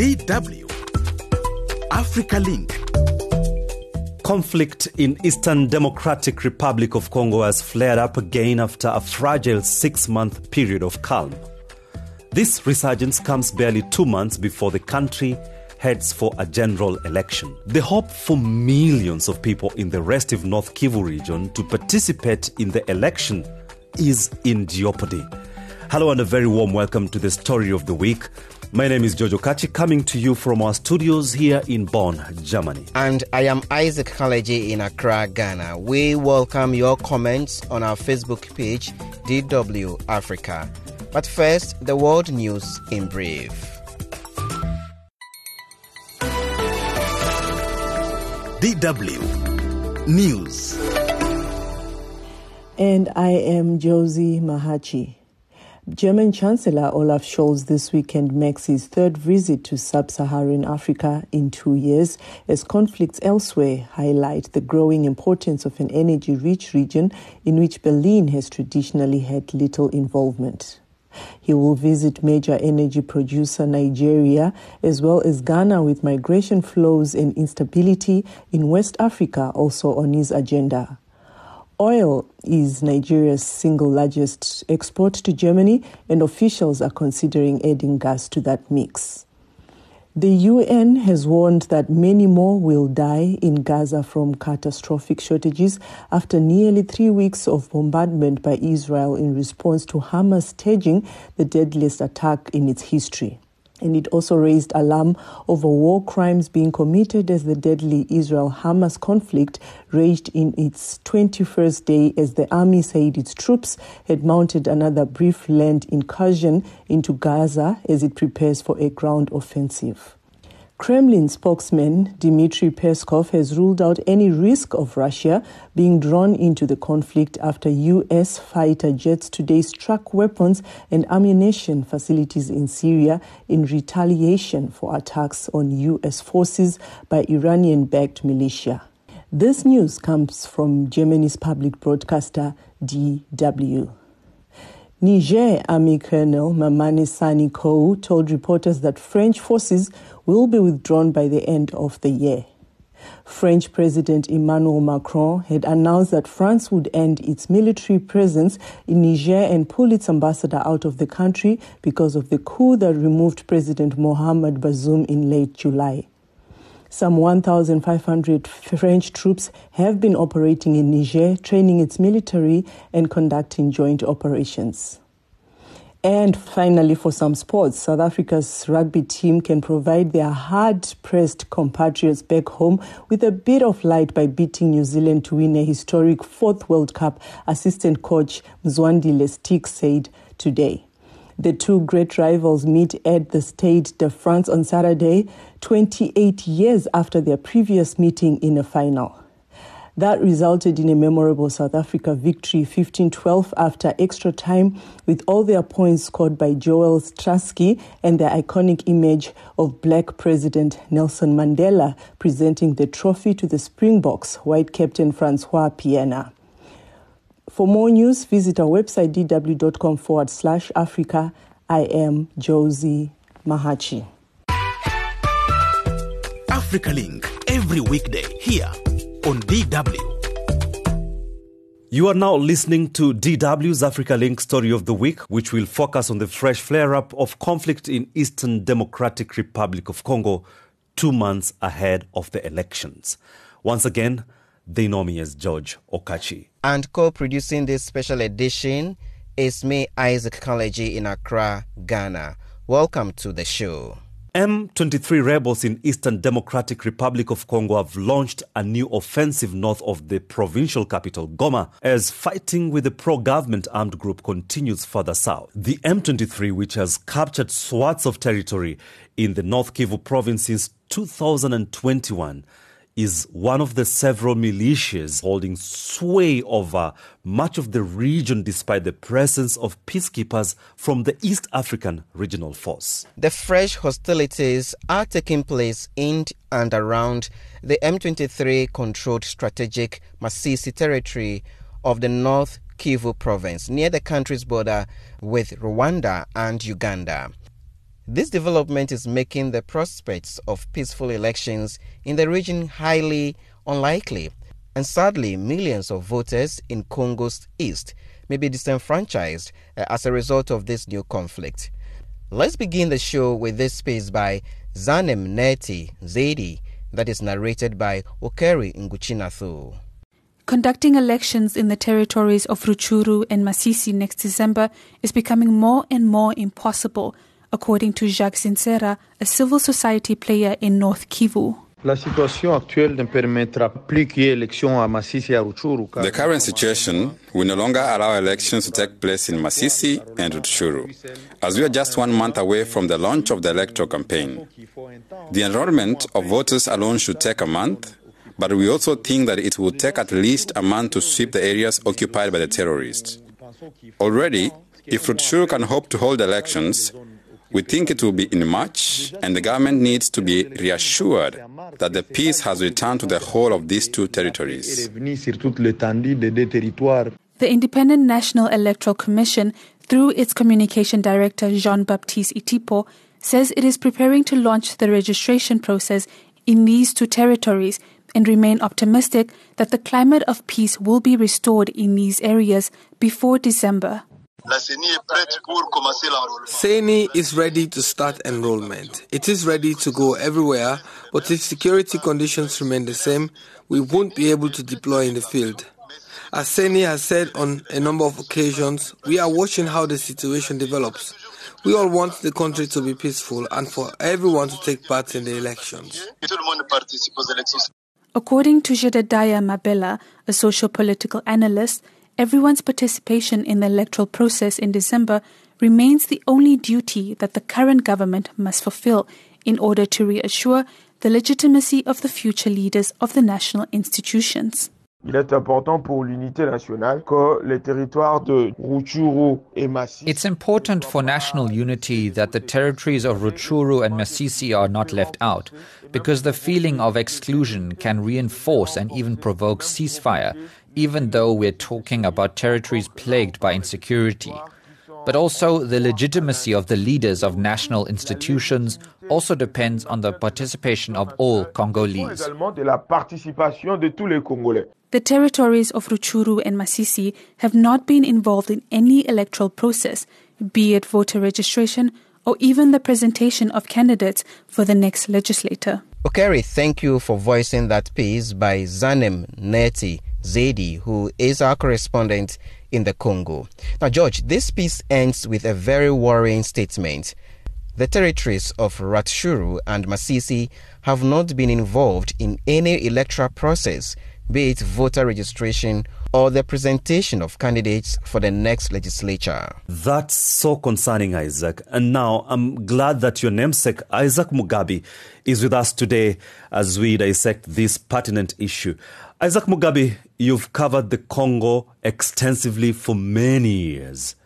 DW Africa Link. Conflict in Eastern Democratic Republic of Congo has flared up again after a fragile six month period of calm. This resurgence comes barely two months before the country heads for a general election. The hope for millions of people in the restive North Kivu region to participate in the election is in jeopardy. Hello and a very warm welcome to the story of the week. My name is George Okachi, coming to you from our studios here in Bonn, Germany. And I am Isaac Kaledzi in Accra, Ghana. We welcome your comments on our Facebook page, DW Africa. But first, the world news in brief. DW News. And I am Josie Mahachi. German Chancellor Olaf Scholz this weekend makes his third visit to sub Saharan Africa in two years as conflicts elsewhere highlight the growing importance of an energy rich region in which Berlin has traditionally had little involvement. He will visit major energy producer Nigeria as well as Ghana with migration flows and instability in West Africa also on his agenda. Oil is Nigeria's single largest export to Germany, and officials are considering adding gas to that mix. The UN has warned that many more will die in Gaza from catastrophic shortages after nearly three weeks of bombardment by Israel in response to Hamas staging the deadliest attack in its history and it also raised alarm over war crimes being committed as the deadly Israel Hamas conflict raged in its 21st day as the army said its troops had mounted another brief land incursion into Gaza as it prepares for a ground offensive. Kremlin spokesman Dmitry Peskov has ruled out any risk of Russia being drawn into the conflict after U.S. fighter jets today struck weapons and ammunition facilities in Syria in retaliation for attacks on U.S. forces by Iranian backed militia. This news comes from Germany's public broadcaster DW. Niger Army Colonel Mamane Sani Kiaou told reporters that French forces will be withdrawn by the end of the year. French President Emmanuel Macron had announced that France would end its military presence in Niger and pull its ambassador out of the country because of the coup that removed President Mohamed Bazoum in late July. Some 1,500 French troops have been operating in Niger, training its military and conducting joint operations. And finally, for some sports, South Africa's rugby team can provide their hard pressed compatriots back home with a bit of light by beating New Zealand to win a historic fourth World Cup, assistant coach Mzwandile Stick said today. The two great rivals meet at the Stade de France on Saturday, 28 years after their previous meeting in a final. That resulted in a memorable South Africa victory 15 12 after extra time, with all their points scored by Joel Stransky and the iconic image of Black President Nelson Mandela presenting the trophy to the Springboks white captain Francois Pienaar. For more news, visit our website dw.com forward slash Africa. I am Josie Mahachi. Africa Link every weekday here on DW. You are now listening to DW's Africa Link Story of the Week, which will focus on the fresh flare up of conflict in Eastern Democratic Republic of Congo two months ahead of the elections. Once again, they know me as George Okachi. And co producing this special edition is me, Isaac Kaledzi, in Accra, Ghana. Welcome to the show. M23 rebels in Eastern Democratic Republic of Congo have launched a new offensive north of the provincial capital, Goma, as fighting with the pro government armed group continues further south. The M23, which has captured swaths of territory in the North Kivu province since 2021, is one of the several militias holding sway over much of the region despite the presence of peacekeepers from the East African Regional Force. The fresh hostilities are taking place in and around the M23 controlled strategic Masisi territory of the North Kivu province near the country's border with Rwanda and Uganda. This development is making the prospects of peaceful elections in the region highly unlikely. And sadly, millions of voters in Congo's east may be disenfranchised uh, as a result of this new conflict. Let's begin the show with this piece by Zanem Nety Zaidi that is narrated by Okeri Nguchinathu. Conducting elections in the territories of Rutshuru and Masisi next December is becoming more and more impossible, according to Jacques Zinsera, a civil society player in North Kivu. The current situation will no longer allow elections to take place in Masisi and Rutshuru, as we are just one month away from the launch of the electoral campaign. The enrollment of voters alone should take a month, but we also think that it will take at least a month to sweep the areas occupied by the terrorists. Already, if Rutshuru can hope to hold elections, we think it will be in March, and the government needs to be reassured that the peace has returned to the whole of these two territories. The Independent National Electoral Commission, through its communication director Jean Baptiste Itipo, says it is preparing to launch the registration process in these two territories and remain optimistic that the climate of peace will be restored in these areas before December. CENI is ready to start enrollment. It is ready to go everywhere, but if security conditions remain the same, we won't be able to deploy in the field. As CENI has said on a number of occasions, we are watching how the situation develops. We all want the country to be peaceful and for everyone to take part in the elections. According to Jedediah Mabela, a social political analyst, everyone's participation in the electoral process in December remains the only duty that the current government must fulfill in order to reassure the legitimacy of the future leaders of the national institutions. Il est important pour l'unité nationale que les territoires de Rutshuru et Masisi. It's important for national unity that the territories of Rutshuru and Masisi are not left out, because the feeling of exclusion can reinforce and even provoke ceasefire, even though we're talking about territories plagued by insecurity. But also, the legitimacy of the leaders of national institutions also depends on the participation of all Congolese. The territories of Rutshuru and Masisi have not been involved in any electoral process, be it voter registration or even the presentation of candidates for the next legislature. Okeri, thank you for voicing that piece by Zanem Nety Zaidi, who is our correspondent in the Congo. Now, George, this piece ends with a very worrying statement. The territories of Rutshuru and Masisi have not been involved in any electoral process be it voter registration or the presentation of candidates for the next legislature. That's so concerning, Isaac. And now I'm glad that your namesake, Isaac Mugabi, is with us today as we dissect this pertinent issue. Isaac Mugabi, you've covered the Congo extensively for many years.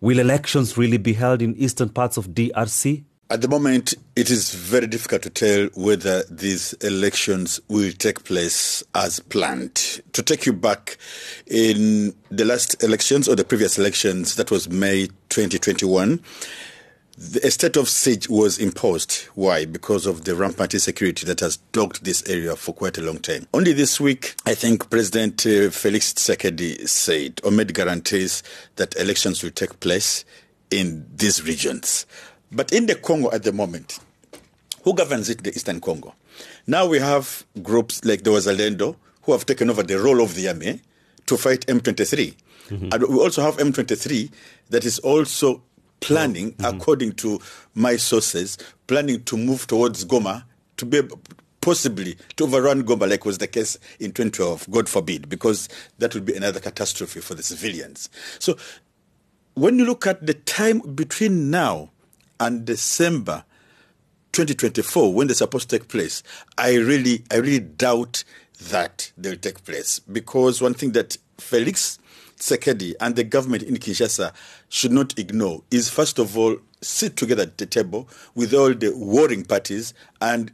Will elections really be held in eastern parts of DRC? At the moment, it is very difficult to tell whether these elections will take place as planned. To take you back in the last elections or the previous elections, that was May 2021, a state of siege was imposed. Why? Because of the rampant insecurity that has dogged this area for quite a long time. Only this week, I think President uh, Felix Tshisekedi said or made guarantees that elections will take place in these regions. But in the Congo at the moment, who governs it? The Eastern Congo. Now we have groups like the Wazalendo who have taken over the role of the army to fight M23. Mm-hmm. And we also have M23 that is also planning, mm-hmm. according to my sources, planning to move towards Goma to be possibly to overrun Goma, like was the case in 2012, God forbid, because that would be another catastrophe for the civilians. So when you look at the time between now and December 2024, when they're supposed to take place, I really, I really doubt that they'll take place because one thing that Felix Tshisekedi and the government in Kinshasa should not ignore is first of all sit together at the table with all the warring parties and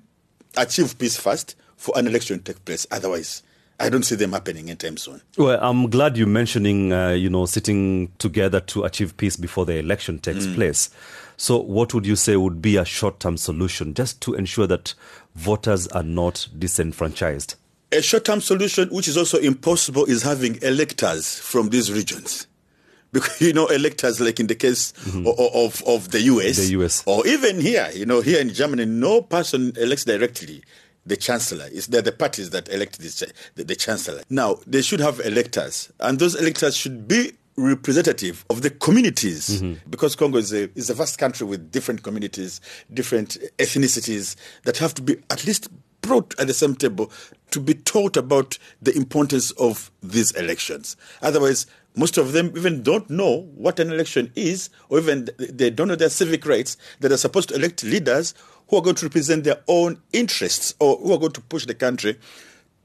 achieve peace first for an election to take place. Otherwise, I don't see them happening anytime soon. Well, I'm glad you're mentioning, uh, you know, sitting together to achieve peace before the election takes mm. place. So, what would you say would be a short term solution just to ensure that voters are not disenfranchised? A short term solution, which is also impossible, is having electors from these regions. Because, you know, electors, like in the case mm-hmm. of, of, of, the US, the US, or even here, you know, here in Germany, no person elects directly the chancellor. It's the, the parties that elect this, the, the chancellor. Now, they should have electors, and those electors should be representative of the communities mm-hmm. because Congo is a, is a vast country with different communities, different ethnicities that have to be at least brought at the same table to be taught about the importance of these elections. Otherwise, most of them even don't know what an election is, or even they don't know their civic rights that are supposed to elect leaders who are going to represent their own interests or who are going to push the country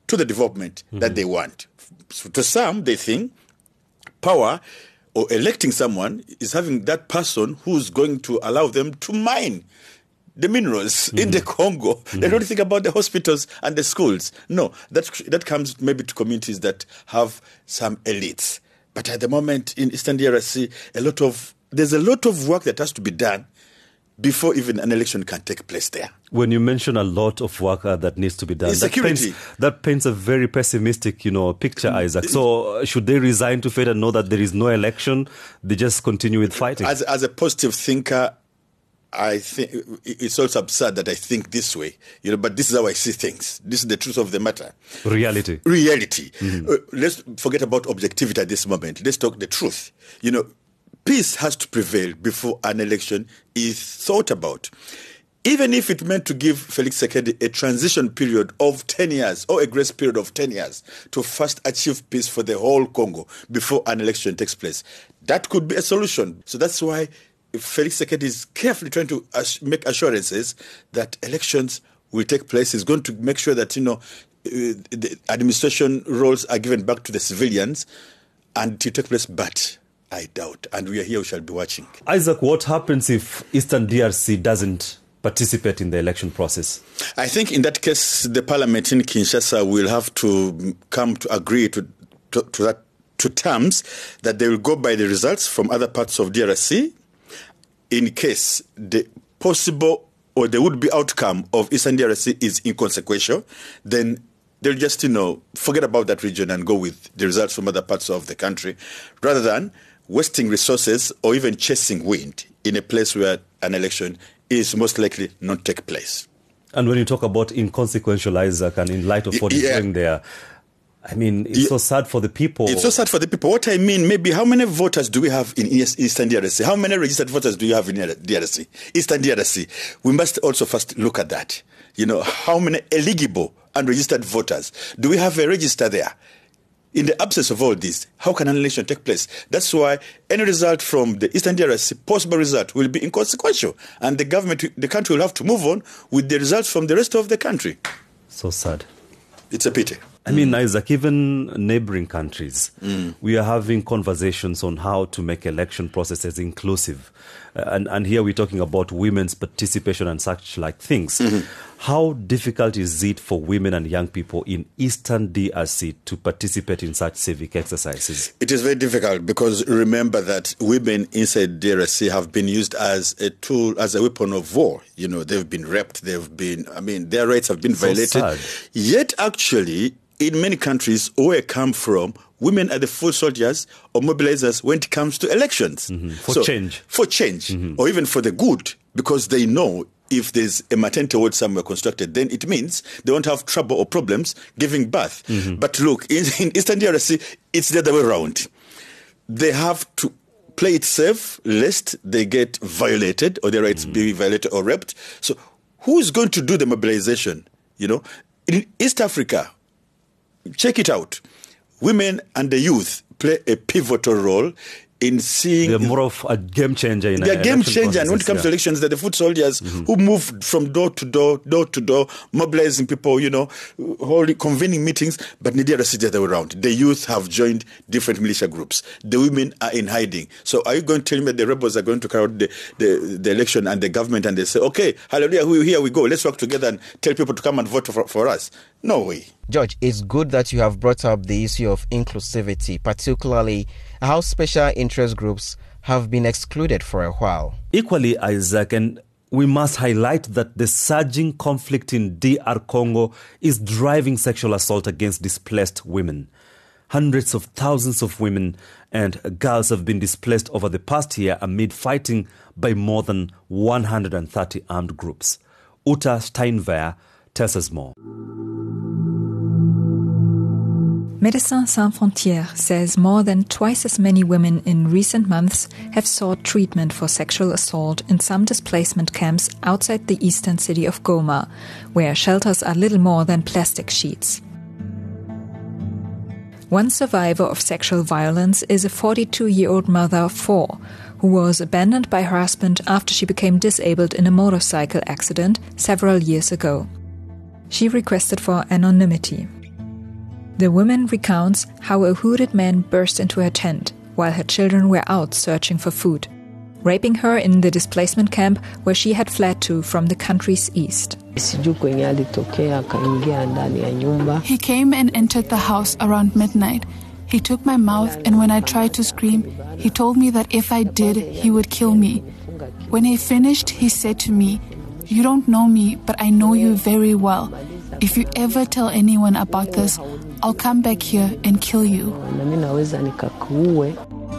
to the development mm-hmm. that they want. So to some, they think power or electing someone is having that person who's going to allow them to mine the minerals mm-hmm. in the Congo. Mm-hmm. They don't think about the hospitals and the schools. No, that that comes maybe to communities that have some elites. But at the moment in Eastern DRC, a lot of there's a lot of work that has to be done before even an election can take place there. When you mention a lot of work uh, that needs to be done, that paints, that paints, a very pessimistic, you know, picture, Isaac. So uh, should they resign to fate and know that there is no election? They just continue with fighting. As, as a positive thinker, I think it's also absurd that I think this way, you know. But this is how I see things. This is the truth of the matter. Reality. Reality. Mm-hmm. Uh, let's forget about objectivity at this moment. Let's talk the truth. You know, peace has to prevail before an election is thought about. Even if it meant to give Felix Tshisekedi a transition period of 10 years or a grace period of 10 years to first achieve peace for the whole Congo before an election takes place, that could be a solution. So that's why Felix Tshisekedi is carefully trying to make assurances that elections will take place. He's going to make sure that, you know, uh, the administration roles are given back to the civilians and to take place. But I doubt. And we are here, we shall be watching. Isaac, what happens if Eastern DRC doesn't participate in the election process? I think in that case, the parliament in Kinshasa will have to come to agree to, to, to that to terms that they will go by the results from other parts of DRC in case the possible or the would be outcome of Eastern DRC is inconsequential, then they'll just, you know, forget about that region and go with the results from other parts of the country rather than wasting resources or even chasing wind in a place where an election is most likely not take place. And when you talk about inconsequential, Isaac, and in light of what yeah. you're doing there, I mean, it's yeah. so sad for the people. It's so sad for the people. What I mean, maybe how many voters do we have in Eastern DRC? How many registered voters do you have in DRC? Eastern DRC. We must also first look at that. You know, how many eligible and registered voters do we have a register there? in the absence of all this, how can an election take place? That's why any result from the Eastern DRC, possible result, will be inconsequential. And the government, the country will have to move on with the results from the rest of the country. So sad. It's a pity. I mean, Isaac, even neighboring countries, mm. we are having conversations on how to make election processes inclusive. Uh, and, and here we're talking about women's participation and such like things. Mm-hmm. How difficult is it for women and young people in Eastern DRC to participate in such civic exercises? It is very difficult because remember that women inside DRC have been used as a tool, as a weapon of war. You know, they've been raped, they've been, I mean, their rights have been so violated. Sad. Yet, actually, in many countries where I come from, women are the full soldiers or mobilizers when it comes to elections. Mm-hmm. For so, change. For change, mm-hmm. or even for the good, because they know if there's a maternity ward somewhere constructed, then it means they won't have trouble or problems giving birth. Mm-hmm. But look, in, in Eastern DRC, it's the other way around. They have to play it safe lest they get violated or their rights mm-hmm. be violated or raped. So who's going to do the mobilization? You know, in East Africa, check it out. Women and the youth play a pivotal role in seeing they're more of a game changer in they're game changer and when it comes yeah. to elections they're the foot soldiers mm-hmm. who move from door to door door to door mobilizing people you know holding convening meetings but Nigeria is the other way around the youth have joined different militia groups the women are in hiding so are you going to tell me that the rebels are going to carry out the, the, the election and the government and they say okay hallelujah here we go let's work together and tell people to come and vote for, for us No way. George, it's good that you have brought up the issue of inclusivity, particularly how special interest groups have been excluded for a while. Equally, Isaac, and we must highlight that the surging conflict in DR Congo is driving sexual assault against displaced women. Hundreds of thousands of women and girls have been displaced over the past year amid fighting by more than 130 armed groups. Uta Steinwehr tells us more. Médecins Sans Frontières says more than twice as many women in recent months have sought treatment for sexual assault in some displacement camps outside the eastern city of Goma, where shelters are little more than plastic sheets. One survivor of sexual violence is a 42 year old mother of four who was abandoned by her husband after she became disabled in a motorcycle accident several years ago. She requested for anonymity. The woman recounts how a hooded man burst into her tent while her children were out searching for food, raping her in the displacement camp where she had fled to from the country's east. He came and entered the house around midnight. He took my mouth, and when I tried to scream, he told me that if I did, he would kill me. When he finished, he said to me, You don't know me, but I know you very well. If you ever tell anyone about this, I'll come back here and kill you.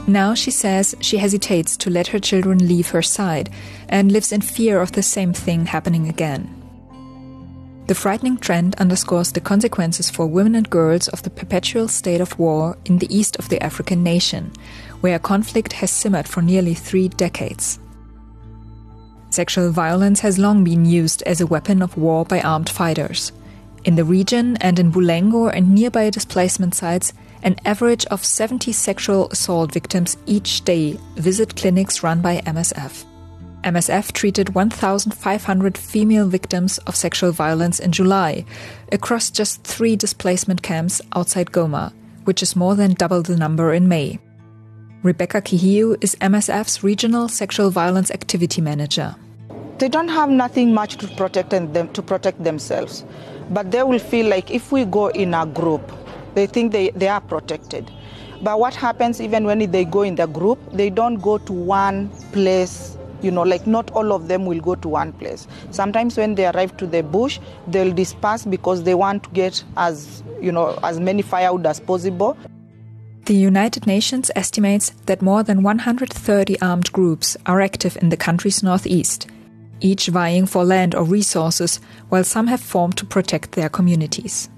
Now she says she hesitates to let her children leave her side and lives in fear of the same thing happening again. The frightening trend underscores the consequences for women and girls of the perpetual state of war in the east of the African nation, where conflict has simmered for nearly three decades. Sexual violence has long been used as a weapon of war by armed fighters. In the region and in Bulengo and nearby displacement sites, an average of 70 sexual assault victims each day visit clinics run by MSF. MSF treated 1,500 female victims of sexual violence in July across just three displacement camps outside Goma, which is more than double the number in May. Rebecca Kihiu is MSF's regional sexual violence activity manager. They don't have nothing much to protect them to protect themselves but they will feel like if we go in a group, they think they, they are protected. But what happens even when they go in the group, they don't go to one place you know like not all of them will go to one place. Sometimes when they arrive to the bush they'll disperse because they want to get as you know as many firewood as possible. The United Nations estimates that more than 130 armed groups are active in the country's northeast each vying for land or resources, while some have formed to protect their communities.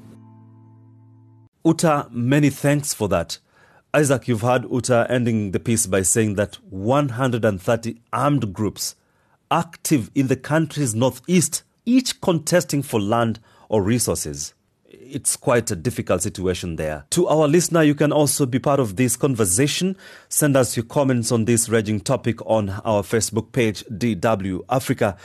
Uta, many thanks for that. Isaac, you've heard Uta ending the piece by saying that 130 armed groups active in the country's northeast, each contesting for land or resources it's quite a difficult situation there. To our listener, you can also be part of this conversation. Send us your comments on this raging topic on our Facebook page, DW Africa.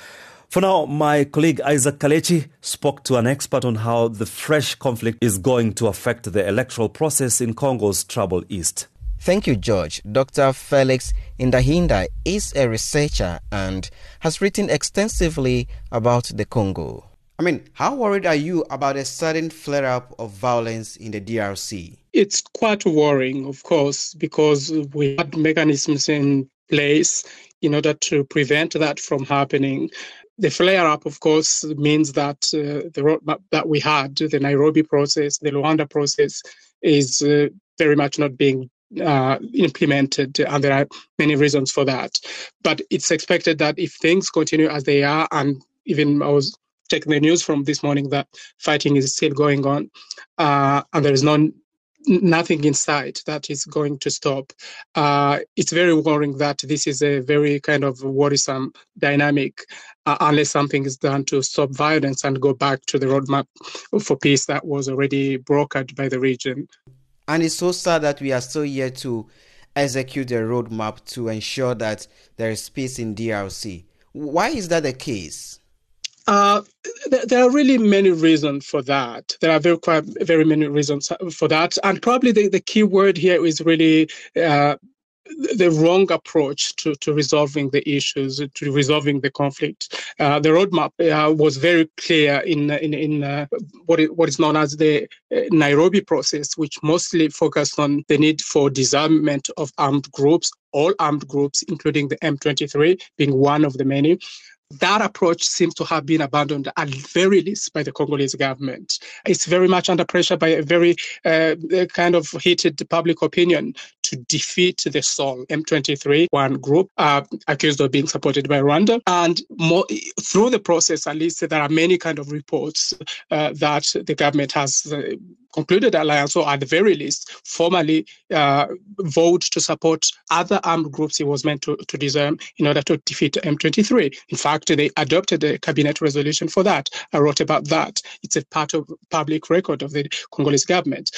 For now, my colleague Isaac Kaledzi spoke to an expert on how the fresh conflict is going to affect the electoral process in Congo's troubled east. Thank you, George. Dr. Felix Ndahinda is a researcher and has written extensively about the Congo. I mean, how worried are you about a sudden flare up of violence in the DRC? It's quite worrying, of course, because we had mechanisms in place in order to prevent that from happening. The flare up, of course, means that uh, the roadmap that we had, the Nairobi process, the Luanda process, is uh, very much not being uh, implemented, and there are many reasons for that. But it's expected that if things continue as they are, and even I was checking the news from this morning that fighting is still going on, uh, and there is no nothing in sight that is going to stop. Uh, it's very worrying that this is a very kind of worrisome dynamic uh, unless something is done to stop violence and go back to the roadmap for peace that was already brokered by the region. And it's so sad that we are still here to execute the roadmap to ensure that there is peace in DRC. Why is that the case? Uh, there are really many reasons for that. There are very quite very many reasons for that, and probably the, the key word here is really uh, the wrong approach to, to resolving the issues, to resolving the conflict. Uh, the roadmap uh, was very clear in in, in uh, what, is, what is known as the uh, Nairobi process, which mostly focused on the need for disarmament of armed groups, all armed groups, including the M23 being one of the many that approach seems to have been abandoned at very least by the Congolese government. It's very much under pressure by a very uh, kind of heated public opinion to defeat the SOL M23, one group uh, accused of being supported by Rwanda. And more, through the process, at least, there are many kind of reports uh, that the government has uh, concluded alliance, or at the very least, formally uh, vote to support other armed groups he was meant to, to disarm in order to defeat M23. In fact, they adopted a cabinet resolution for that. I wrote about that. It's a part of public record of the Congolese government.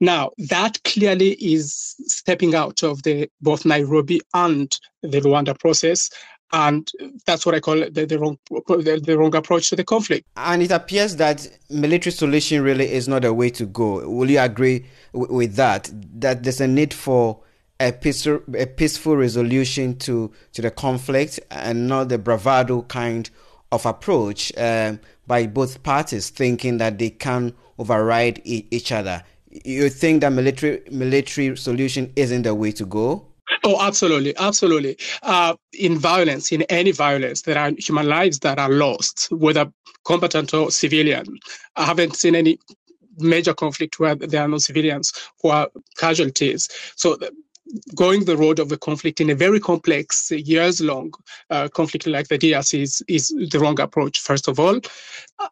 Now, that clearly is stepping out of the both Nairobi and the Luanda process and that's what I call the, the wrong the, the, wrong approach to the conflict. And it appears that military solution really is not a way to go. Will you agree w- with that? That there's a need for a peaceful, a peaceful resolution to to the conflict and not the bravado kind of approach um, by both parties, thinking that they can override e- each other. You think that military military solution isn't the way to go? Oh, absolutely, absolutely. Uh, in violence, in any violence, there are human lives that are lost, whether combatant or civilian. I haven't seen any major conflict where there are no civilians who are casualties. So going the road of the conflict in a very complex, years long uh, conflict like the DRC is, is the wrong approach, first of all.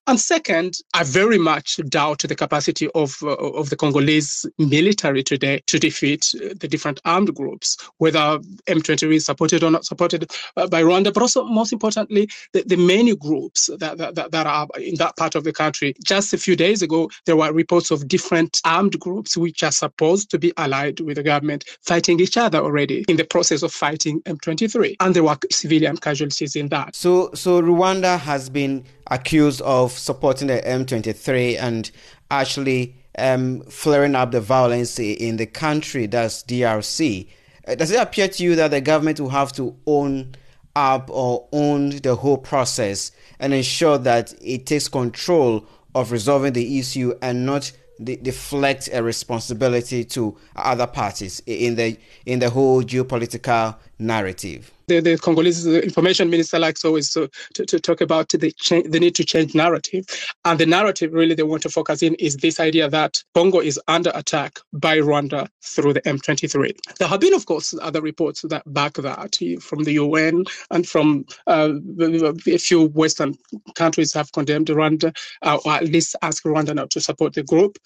And second, I very much doubt the capacity of, uh, of the Congolese military today to defeat the different armed groups, whether M23 is supported or not supported uh, by Rwanda, but also, most importantly, the, the many groups that, that, that are in that part of the country. Just a few days ago, there were reports of different armed groups which are supposed to be allied with the government fighting each other already in the process of fighting M23. And there were civilian casualties in that. So, so Rwanda has been accused of supporting the M23 and actually um, flaring up the violence in the country, that's DRC. Uh, does it appear to you that the government will have to own up or own the whole process and ensure that it takes control of resolving the issue and not deflect a responsibility to other parties in the in the whole geopolitical narrative? The, the Congolese information minister likes always to, to, to talk about the, cha- the need to change narrative. And the narrative really they want to focus in is this idea that Congo is under attack by Rwanda through the M23. There have been, of course, other reports that back that from the UN and from uh, a few Western countries have condemned Rwanda, uh, or at least asked Rwanda not to support the group.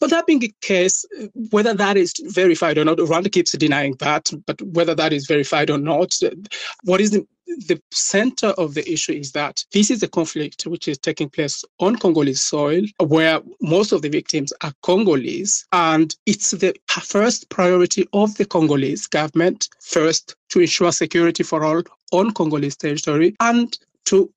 But that being the case, whether that is verified or not, Rwanda keeps denying that, but whether that is verified or not, what is the, the center of the issue is that this is a conflict which is taking place on Congolese soil, where most of the victims are Congolese. And it's the first priority of the Congolese government, first to ensure security for all on Congolese territory, and to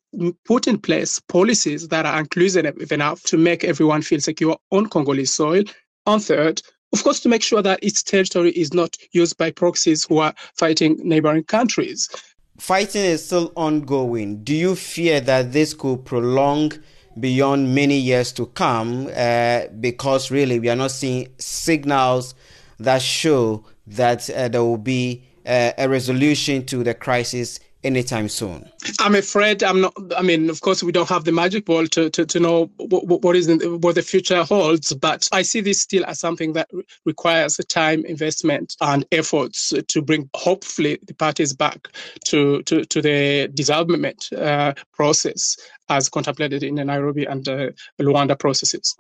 put in place policies that are inclusive enough to make everyone feel secure on Congolese soil. And third, of course, to make sure that its territory is not used by proxies who are fighting neighboring countries. Fighting is still ongoing. Do you fear that this could prolong beyond many years to come? Uh, because really, we are not seeing signals that show that uh, there will be uh, a resolution to the crisis anytime soon? I'm afraid I'm not. I mean, of course, we don't have the magic ball to, to, to know what, what is in, what the future holds, but I see this still as something that requires time, investment, and efforts to bring, hopefully, the parties back to, to, to the disarmament uh, process as contemplated in the Nairobi and uh, Luanda processes.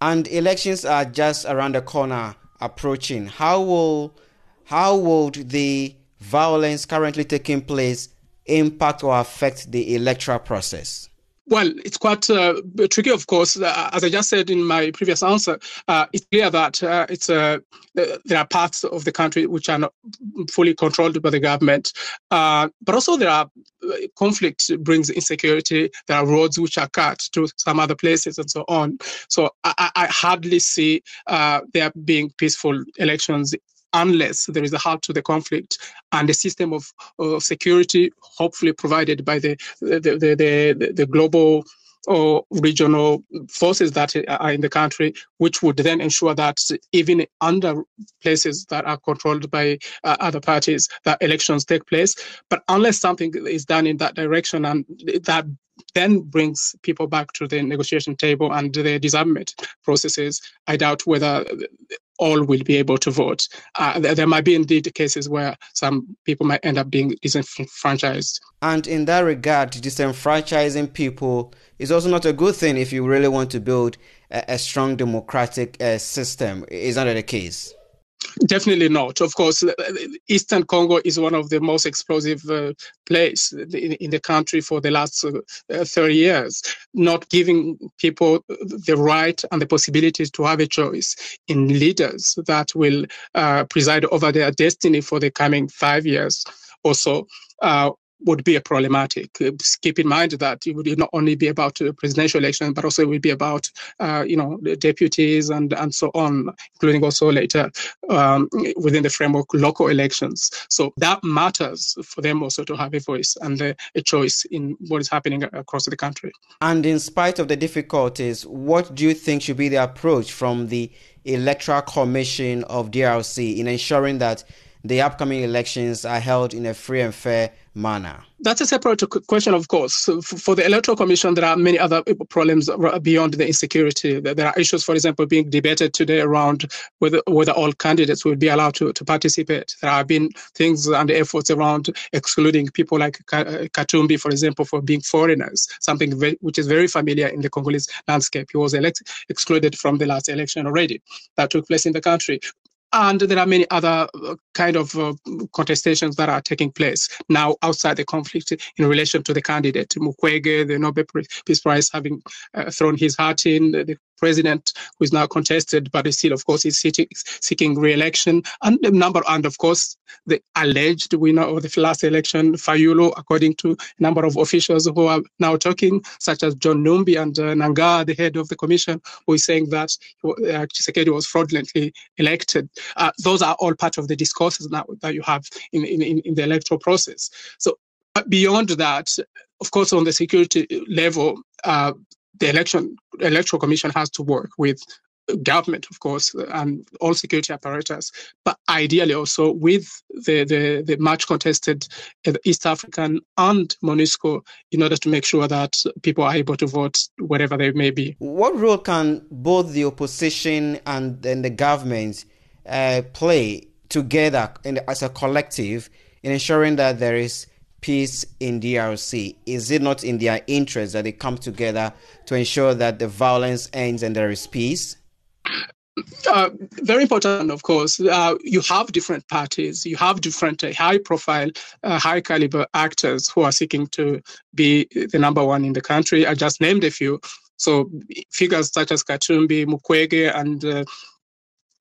And elections are just around the corner approaching. How will how would the violence currently taking place impact or affect the electoral process? Well, it's quite uh, tricky, of course. Uh, as I just said in my previous answer, uh, it's clear that uh, it's uh, there are parts of the country which are not fully controlled by the government, but also there are conflict brings insecurity. There are roads which are cut to some other places and so on. So I, I hardly see there being peaceful elections unless there is a halt to the conflict and a system of, of security, hopefully provided by the the, the, the, the global or regional forces that are in the country, which would then ensure that even under places that are controlled by uh, other parties, that elections take place. But unless something is done in that direction and that then brings people back to the negotiation table and the disarmament processes, I doubt whether all will be able to vote. Uh, there might be indeed cases where some people might end up being disenfranchised. And in that regard, disenfranchising people is also not a good thing if you really want to build a, a strong democratic uh, system. Is that the case? Definitely not. Of course, Eastern Congo is one of the most explosive uh, places in, in, the country for the last uh, 30 years. Not giving people the right and the possibilities to have a choice in leaders that will uh, preside over their destiny for the coming five years or so uh, would be a problematic. Uh, keep in mind that it would not only be about a presidential election, but also it would be about, uh, you know, the deputies and, and so on, including also later um, within the framework local elections. So that matters for them also to have a voice and a, a choice in what is happening across the country. And in spite of the difficulties, what do you think should be the approach from the Electoral Commission of DRC in ensuring that the upcoming elections are held in a free and fair manner? That's a separate question, of course. For the Electoral Commission, there are many other problems beyond the insecurity. There are issues, for example, being debated today around whether, whether all candidates will be allowed to, to participate. There have been things and efforts around excluding people like Katumbi, for example, for being foreigners, something very, which is very familiar in the Congolese landscape. He was elect, excluded from the last election already that took place in the country. And there are many other uh, kind of uh, contestations that are taking place now outside the conflict in relation to the candidate. Mukwege, the Nobel Peace Prize, having uh, thrown his hat in, the president who is now contested, but still, of course, is seeking, re-election, and the number, and of course, the alleged winner of the last election, Fayulu, according to a number of officials who are now talking, such as John Numbi and uh, Nangaa, the head of the commission, who is saying that uh, was fraudulently elected. Uh, those are all part of the discourses now that you have in, in, in the electoral process. So beyond that, of course, on the security level, uh, the election electoral commission has to work with government, of course, and all security apparatus, but ideally also with the, the, the much contested East African and MONUSCO in order to make sure that people are able to vote wherever they may be. What role can both the opposition and, and the government uh, play together in, as a collective in ensuring that there is peace in DRC? Is it not in their interest that they come together to ensure that the violence ends and there is peace? Uh, very important, of course. Uh, you have different parties, you have different uh, high profile, uh, high caliber actors who are seeking to be the number one in the country. I just named a few. So figures such as Katumbi, Mukwege, and uh,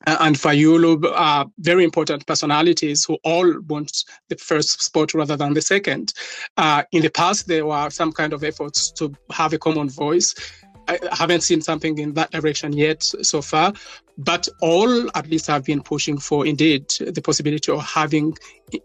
and Fayulu are very important personalities who all want the first spot rather than the second. Uh, in the past, there were some kind of efforts to have a common voice. I haven't seen something in that direction yet so far, but all at least have been pushing for indeed the possibility of having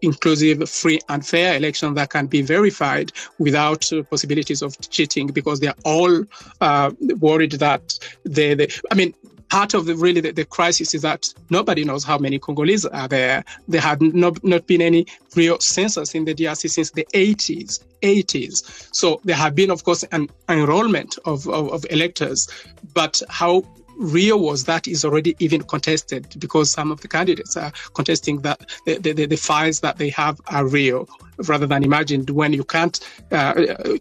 inclusive, free and fair elections that can be verified without uh, possibilities of cheating because they're all uh, worried that they, they, I mean, part of the really the, the, crisis is that nobody knows how many Congolese are there. There had not, not been any real census in the DRC since the 80s. 80s. So there have been, of course, an enrollment of, of, of electors, but how real was that is already even contested because some of the candidates are contesting that the, the, the files that they have are real rather than imagined when you can't uh,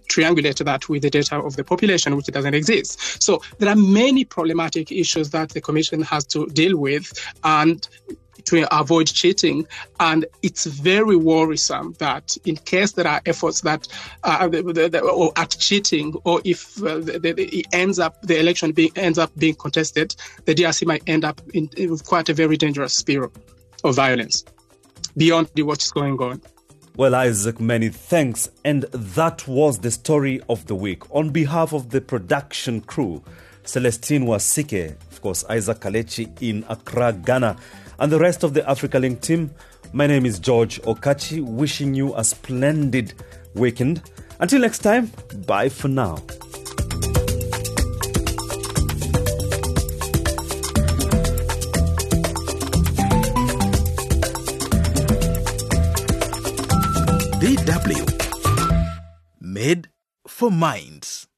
triangulate that with the data of the population, which doesn't exist. So there are many problematic issues that the Commission has to deal with. And to avoid cheating. And it's very worrisome that in case there are efforts that uh, or at cheating, or if uh, it ends up the election being ends up being contested, the DRC might end up in, in quite a very dangerous spiral of violence beyond what is going on. Well, Isaac, many thanks. And that was the story of the week. On behalf of the production crew, Celestine Wasike, of course, Isaac Kaledzi in Accra, Ghana, and the rest of the Africa Link team, my name is George Okachi, wishing you a splendid weekend. Until next time, bye for now. DW. Made for minds.